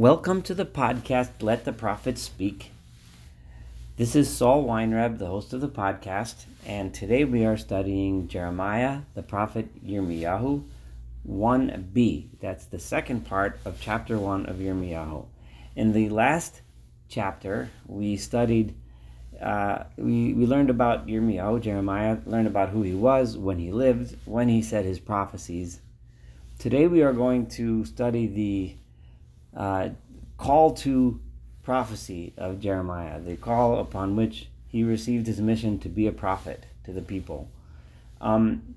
Welcome to the podcast Let the Prophets Speak. This is Saul Weinreb, the host of the podcast, and today we are studying Jeremiah, the prophet Yirmiyahu, 1b. That's the second part of chapter 1 of Yirmiyahu. In the last chapter, we studied, uh, we, we learned about Yirmiyahu, Jeremiah, learned about who he was, when he lived, when he said his prophecies. Today we are going to study the uh, call to prophecy of Jeremiah, the call upon which he received his mission to be a prophet to the people. Um,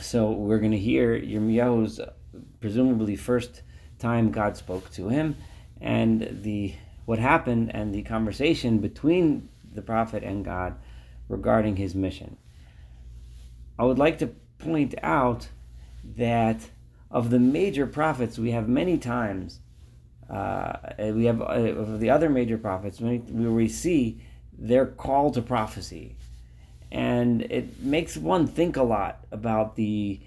so we're going to hear Yirmiyahu's presumably first time God spoke to him, and the what happened and the conversation between the prophet and God regarding his mission. I would like to point out that of the major prophets, we have many times, uh, we have uh, of the other major prophets, where we see their call to prophecy. And it makes one think a lot about the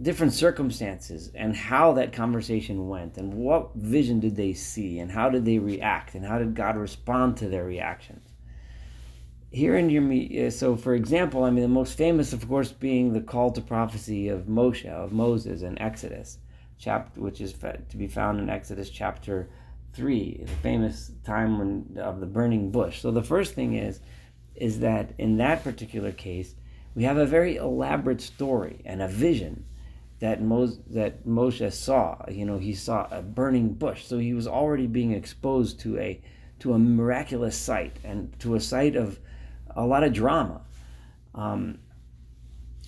different circumstances and how that conversation went and what vision did they see and how did they react and how did God respond to their reactions here in your uh, so for example, I mean the most famous, of course, being the call to prophecy of Moshe of Moses in Exodus, chapter which is to be found in Exodus chapter three, the famous time when of the burning bush. So the first thing is, is that in that particular case, we have a very elaborate story and a vision that Moses that Moshe saw. You know, he saw a burning bush, so he was already being exposed to a to a miraculous sight and to a sight of a lot of drama. Um,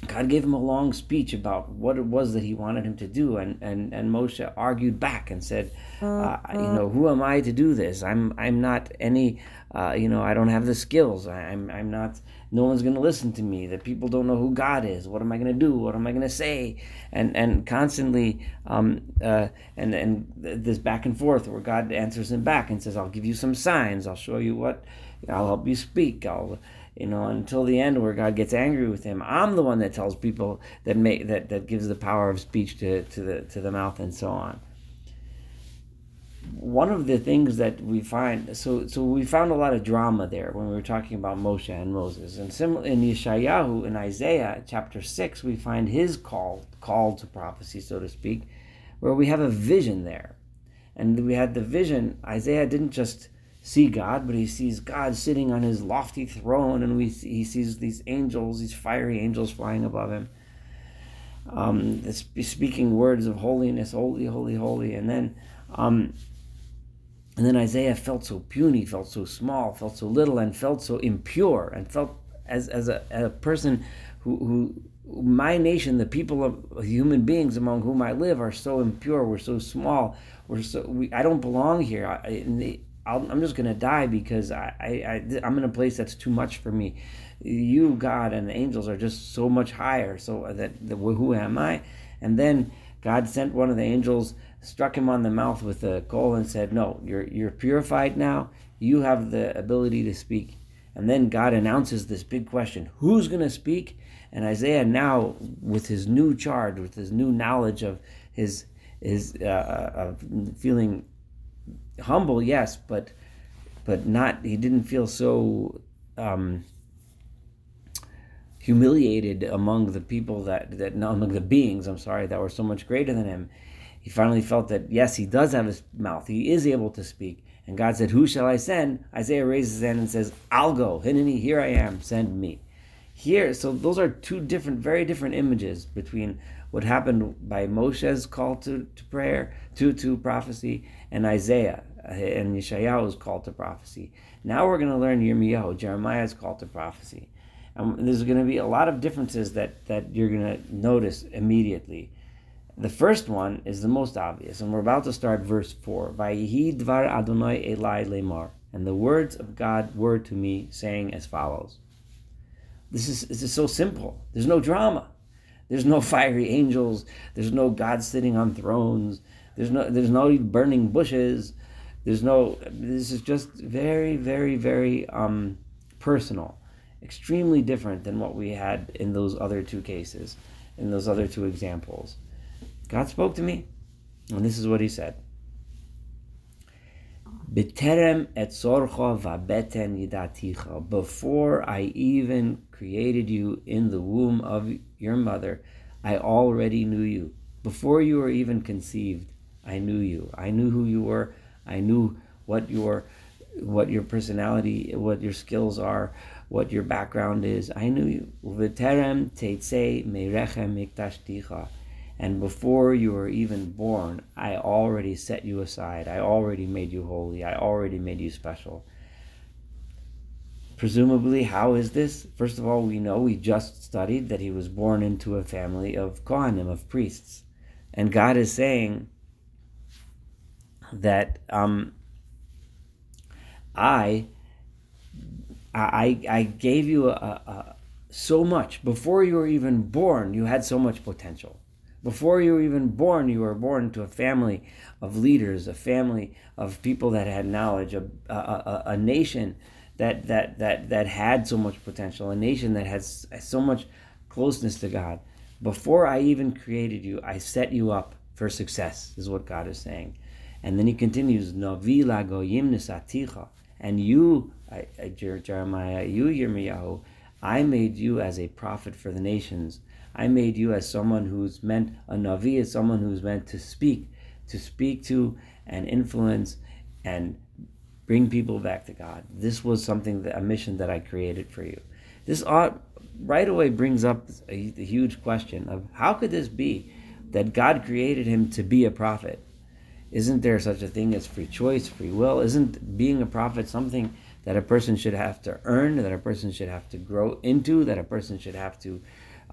God gave him a long speech about what it was that he wanted him to do, and, and, and Moshe argued back and said, uh, "You know, who am I to do this? I'm I'm not any, uh, you know, I don't have the skills. I'm I'm not. No one's going to listen to me. The people don't know who God is. What am I going to do? What am I going to say? And and constantly, um, uh, and and this back and forth where God answers him back and says, "I'll give you some signs. I'll show you what." I'll help you speak. I'll, you know, until the end where God gets angry with him. I'm the one that tells people that make that that gives the power of speech to to the to the mouth and so on. One of the things that we find, so so we found a lot of drama there when we were talking about Moshe and Moses, and similar in Yeshayahu in Isaiah chapter six, we find his call call to prophecy, so to speak, where we have a vision there, and we had the vision. Isaiah didn't just see God, but he sees God sitting on his lofty throne, and we he sees these angels, these fiery angels flying above him, um, speaking words of holiness, holy, holy, holy, and then. Um, and then Isaiah felt so puny, felt so small, felt so little, and felt so impure, and felt as, as a, a person who, who, my nation, the people of human beings among whom I live, are so impure. We're so small. We're so we, I don't belong here. I, i am just going to die because I, I, I, I'm in a place that's too much for me. You, God, and the angels are just so much higher. So that, that who am I? And then God sent one of the angels, struck him on the mouth with a coal, and said, "No, you're you're purified now. You have the ability to speak." And then God announces this big question: Who's going to speak? And Isaiah now, with his new charge, with his new knowledge of his his uh, uh of feeling humble, yes, but but not. He didn't feel so um, humiliated among the people that that among the beings. I'm sorry that were so much greater than him. He finally felt that yes, he does have his mouth. He is able to speak. And God said, "Who shall I send?" Isaiah raises his hand and says, "I'll go. Hineni, here I am. Send me." Here, so those are two different, very different images between what happened by Moshe's call to, to prayer, to, to prophecy, and Isaiah and Yeshayahu Yeshayahu's call to prophecy. Now we're going to learn Yirmiyahu, Jeremiah's call to prophecy. And there's going to be a lot of differences that, that you're going to notice immediately. The first one is the most obvious, and we're about to start verse 4. Vayihi dvar Adonai Elai lemar. And the words of God were to me, saying as follows. This is, this is so simple. There's no drama. There's no fiery angels. There's no God sitting on thrones. There's no there's no burning bushes. There's no. This is just very very very um, personal, extremely different than what we had in those other two cases, in those other two examples. God spoke to me, and this is what He said. Before I even created you in the womb of your mother, I already knew you. Before you were even conceived, I knew you. I knew who you were. I knew what your what your personality, what your skills are, what your background is. I knew you. And before you were even born, I already set you aside. I already made you holy. I already made you special. Presumably, how is this? First of all, we know we just studied that he was born into a family of Kohanim, of priests. And God is saying that um, I, I, I gave you a, a, so much. Before you were even born, you had so much potential. Before you were even born, you were born to a family of leaders, a family of people that had knowledge, a, a, a, a nation that, that, that, that had so much potential, a nation that has so much closeness to God. Before I even created you, I set you up for success, is what God is saying. And then he continues, Novi lagoyim nisaticha. And you, Jeremiah, you, Yirmiyahu, I made you as a prophet for the nations. I made you as someone who's meant, a Navi is someone who's meant to speak, to speak to and influence and bring people back to God. This was something, that, a mission that I created for you. This ought, right away brings up a, a huge question of how could this be that God created him to be a prophet? Isn't there such a thing as free choice, free will? Isn't being a prophet something that a person should have to earn, that a person should have to grow into, that a person should have to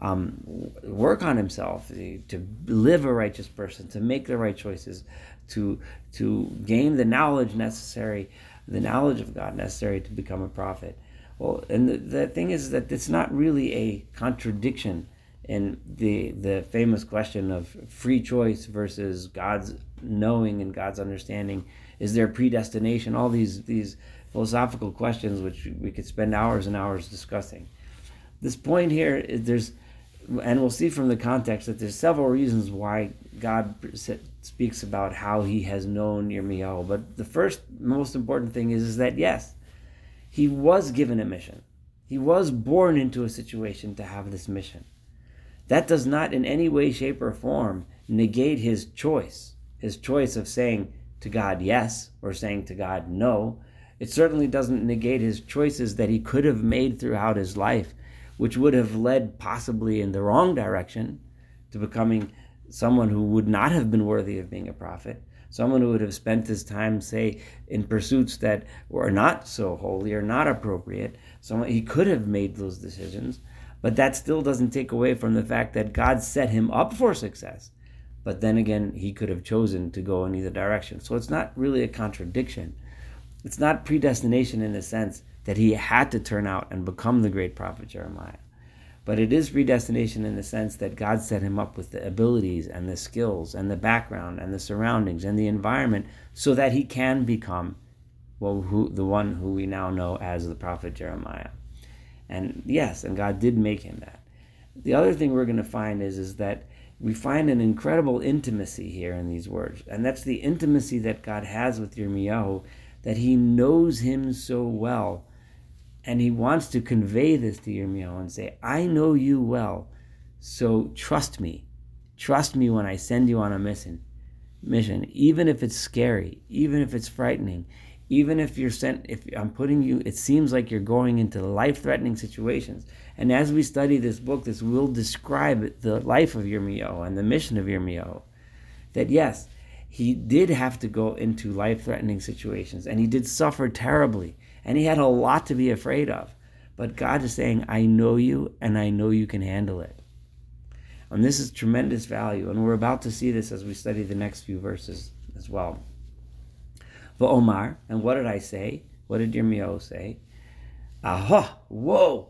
um, work on himself, to live a righteous person, to make the right choices, to to gain the knowledge necessary, the knowledge of God necessary to become a prophet. Well, and the, the thing is that it's not really a contradiction in the the famous question of free choice versus God's knowing and God's understanding. Is there predestination? All these these philosophical questions, which we could spend hours and hours discussing. This point here is there's and we'll see from the context that there's several reasons why God speaks about how he has known Yirmiyahu. But the first most important thing is, is that yes, he was given a mission. He was born into a situation to have this mission. That does not in any way, shape, or form negate his choice, his choice of saying to God yes or saying to God no. It certainly doesn't negate his choices that he could have made throughout his life which would have led possibly in the wrong direction to becoming someone who would not have been worthy of being a prophet, someone who would have spent his time, say, in pursuits that were not so holy or not appropriate. Someone he could have made those decisions, but that still doesn't take away from the fact that God set him up for success. But then again, he could have chosen to go in either direction. So it's not really a contradiction. It's not predestination in the sense that he had to turn out and become the great prophet Jeremiah. But it is predestination in the sense that God set him up with the abilities and the skills and the background and the surroundings and the environment so that he can become well who, the one who we now know as the prophet Jeremiah. And yes, and God did make him that. The other thing we're going to find is, is that we find an incredible intimacy here in these words. And that's the intimacy that God has with Yirmiyahu, that he knows him so well and he wants to convey this to Yirmiyahu and say, I know you well, so trust me. Trust me when I send you on a mission. Mission, even if it's scary, even if it's frightening, even if you're sent, if I'm putting you, it seems like you're going into life-threatening situations. And as we study this book, this will describe the life of Yirmiyahu and the mission of Yirmiyahu. That yes, he did have to go into life-threatening situations, and he did suffer terribly and he had a lot to be afraid of. But God is saying, I know you and I know you can handle it. And this is tremendous value. And we're about to see this as we study the next few verses as well. Omar, and what did I say? What did Yirmiyahu say? Aha! Whoa!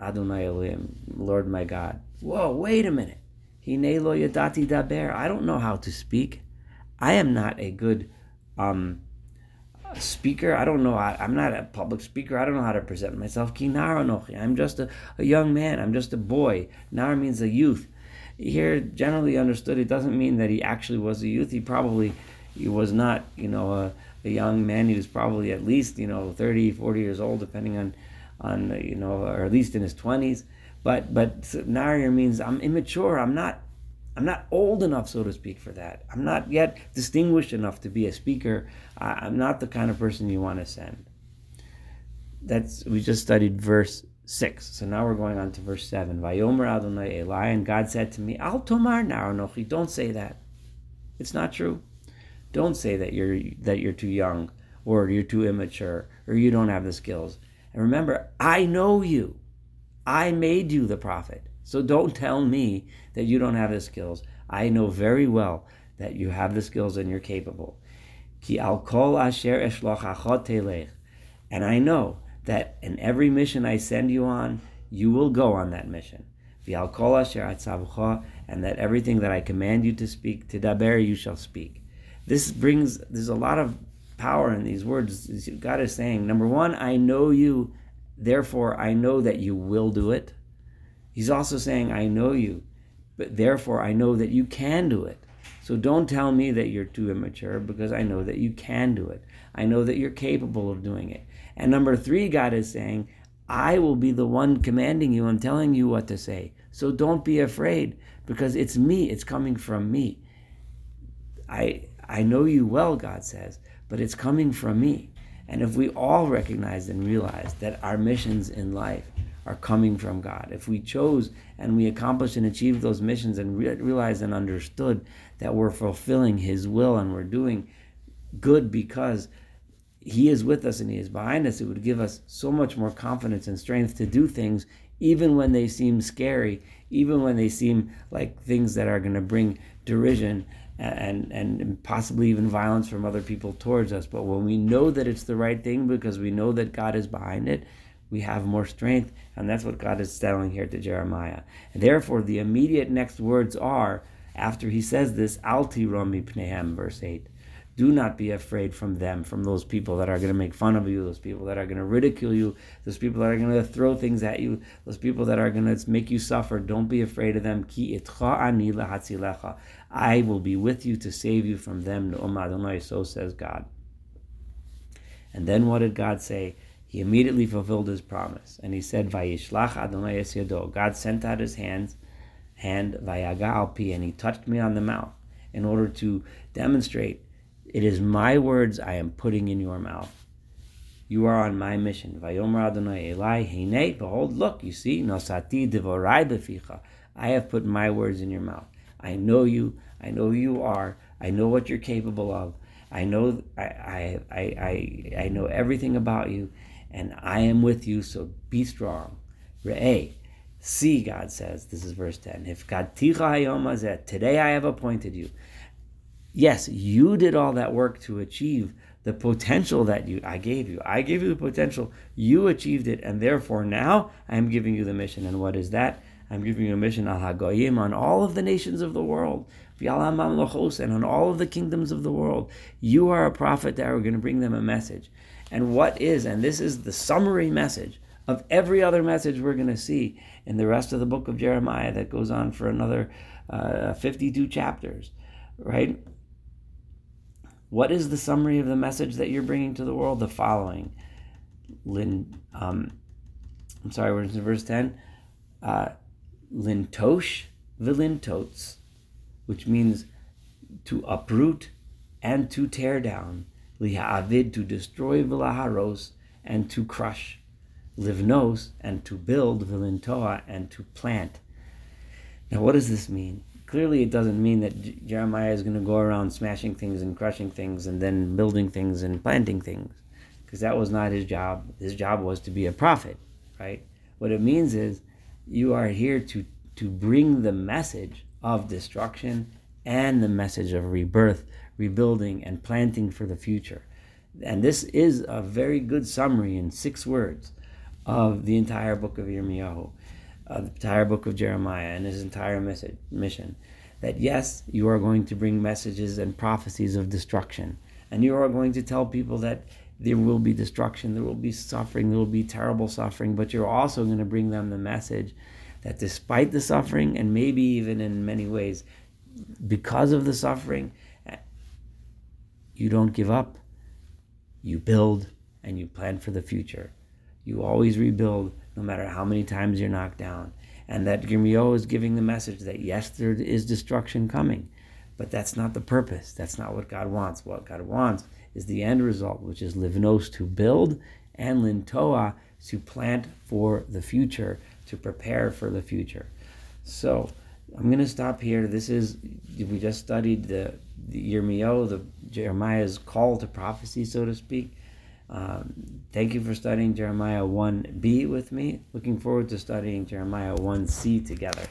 Adonai Elohim, Lord my God. Whoa, wait a minute. Hine lo yadati daber. I don't know how to speak. I am not a good um, speaker. I don't know. I, am not a public speaker. I don't know how to present myself. I'm just a, a young man. I'm just a boy. Nar means a youth. Here, generally understood, it doesn't mean that he actually was a youth. He probably, he was not, you know, a, a young man. He was probably at least, you know, 30, 40 years old, depending on, on you know, or at least in his 20s. But but Nair means I'm immature. I'm not I'm not old enough, so to speak, for that. I'm not yet distinguished enough to be a speaker. I, am not the kind of person you want to send. That's we just studied verse six. So now we're going on to verse seven. Vayomer Adonai Eli, and God said to me, Al Tomar Naronochi, don't say that. It's not true. Don't say that you're that you're too young or you're too immature or you don't have the skills. And remember, I know you. I made you the prophet. So don't tell me that you don't have the skills. I know very well that you have the skills and you're capable. Ki al kol asher And I know that in every mission I send you on, you will go on that mission. And that everything that I command you to speak, to daber, you shall speak. This brings, there's a lot of power in these words. God is saying, number one, I know you, therefore I know that you will do it. He's also saying, I know you, but therefore I know that you can do it. So don't tell me that you're too immature because I know that you can do it. I know that you're capable of doing it. And number three, God is saying, I will be the one commanding you and telling you what to say. So don't be afraid because it's me, it's coming from me. I I know you well, God says, but it's coming from me. And if we all recognize and realize that our missions in life are coming from God, if we chose and we accomplished and achieved those missions and re- realized and understood that we're fulfilling His will and we're doing good because he is with us and He is behind us, it would give us so much more confidence and strength to do things, even when they seem scary, even when they seem like things that are going to bring derision and, and possibly even violence from other people towards us. But when we know that it's the right thing because we know that God is behind it, we have more strength. And that's what God is telling here to Jeremiah. And therefore, the immediate next words are, after he says this, Alti Romi Pnehem, verse 8 do not be afraid from them, from those people that are going to make fun of you, those people that are going to ridicule you, those people that are going to throw things at you, those people that are going to make you suffer. Don't be afraid of them. Ki I will be with you to save you from them. So says God. And then what did God say? He immediately fulfilled his promise. And he said, Vayishlach Adonai. God sent out his hands, hand, Vayaga and he touched me on the mouth in order to demonstrate it is my words I am putting in your mouth. You are on my mission. Vayomer Adonai Eli, Hine, behold, look, you see, Nosati Devorai Beficha. I have put my words in your mouth. I know you. I know who you are. I know what you're capable of. I know I, I, I, I, know everything about you, and I am with you, so be strong. Re'eh. See, God says, this is verse 10. If today I have appointed you yes, you did all that work to achieve the potential that you I gave you. I gave you the potential. You achieved it, and therefore now I am giving you the mission. And what is that? I'm giving you a mission al hagoyim on all of the nations of the world, and on all of the kingdoms of the world. You are a prophet that are going to bring them a message. And what is, and this is the summary message of every other message we're going to see in the rest of the book of Jeremiah that goes on for another uh, 52 chapters, right? What is the summary of the message that you're bringing to the world? The following. Lin, um, I'm sorry, we're in verse 10. Uh, lintosh vilintots, which means to uproot and to tear down. Liha'avid, to destroy vilaharos and to crush. Livnos, and to build. Vilintoa, and to plant. Now, what does this mean? Clearly it doesn't mean that Jeremiah is going to go around smashing things and crushing things and then building things and planting things because that was not his job. His job was to be a prophet, right? What it means is you are here to to bring the message of destruction and the message of rebirth, rebuilding and planting for the future. And this is a very good summary in six words of the entire book of Yirmiyahu uh, the entire book of Jeremiah and his entire message, mission that yes, you are going to bring messages and prophecies of destruction. And you are going to tell people that there will be destruction, there will be suffering, there will be terrible suffering, but you're also going to bring them the message that despite the suffering, and maybe even in many ways because of the suffering, you don't give up. You build and you plan for the future. You always rebuild no matter how many times you're knocked down. And that Yirmiyahu is giving the message that yes, there is destruction coming, but that's not the purpose. That's not what God wants. What God wants is the end result, which is livnos to build and lintoa to plant for the future, to prepare for the future. So I'm going to stop here. This is we just studied the, the Yirmiyahu, the Jeremiah's call to prophecy, so to speak. Um, thank you for studying Jeremiah 1b with me. Looking forward to studying Jeremiah 1c together.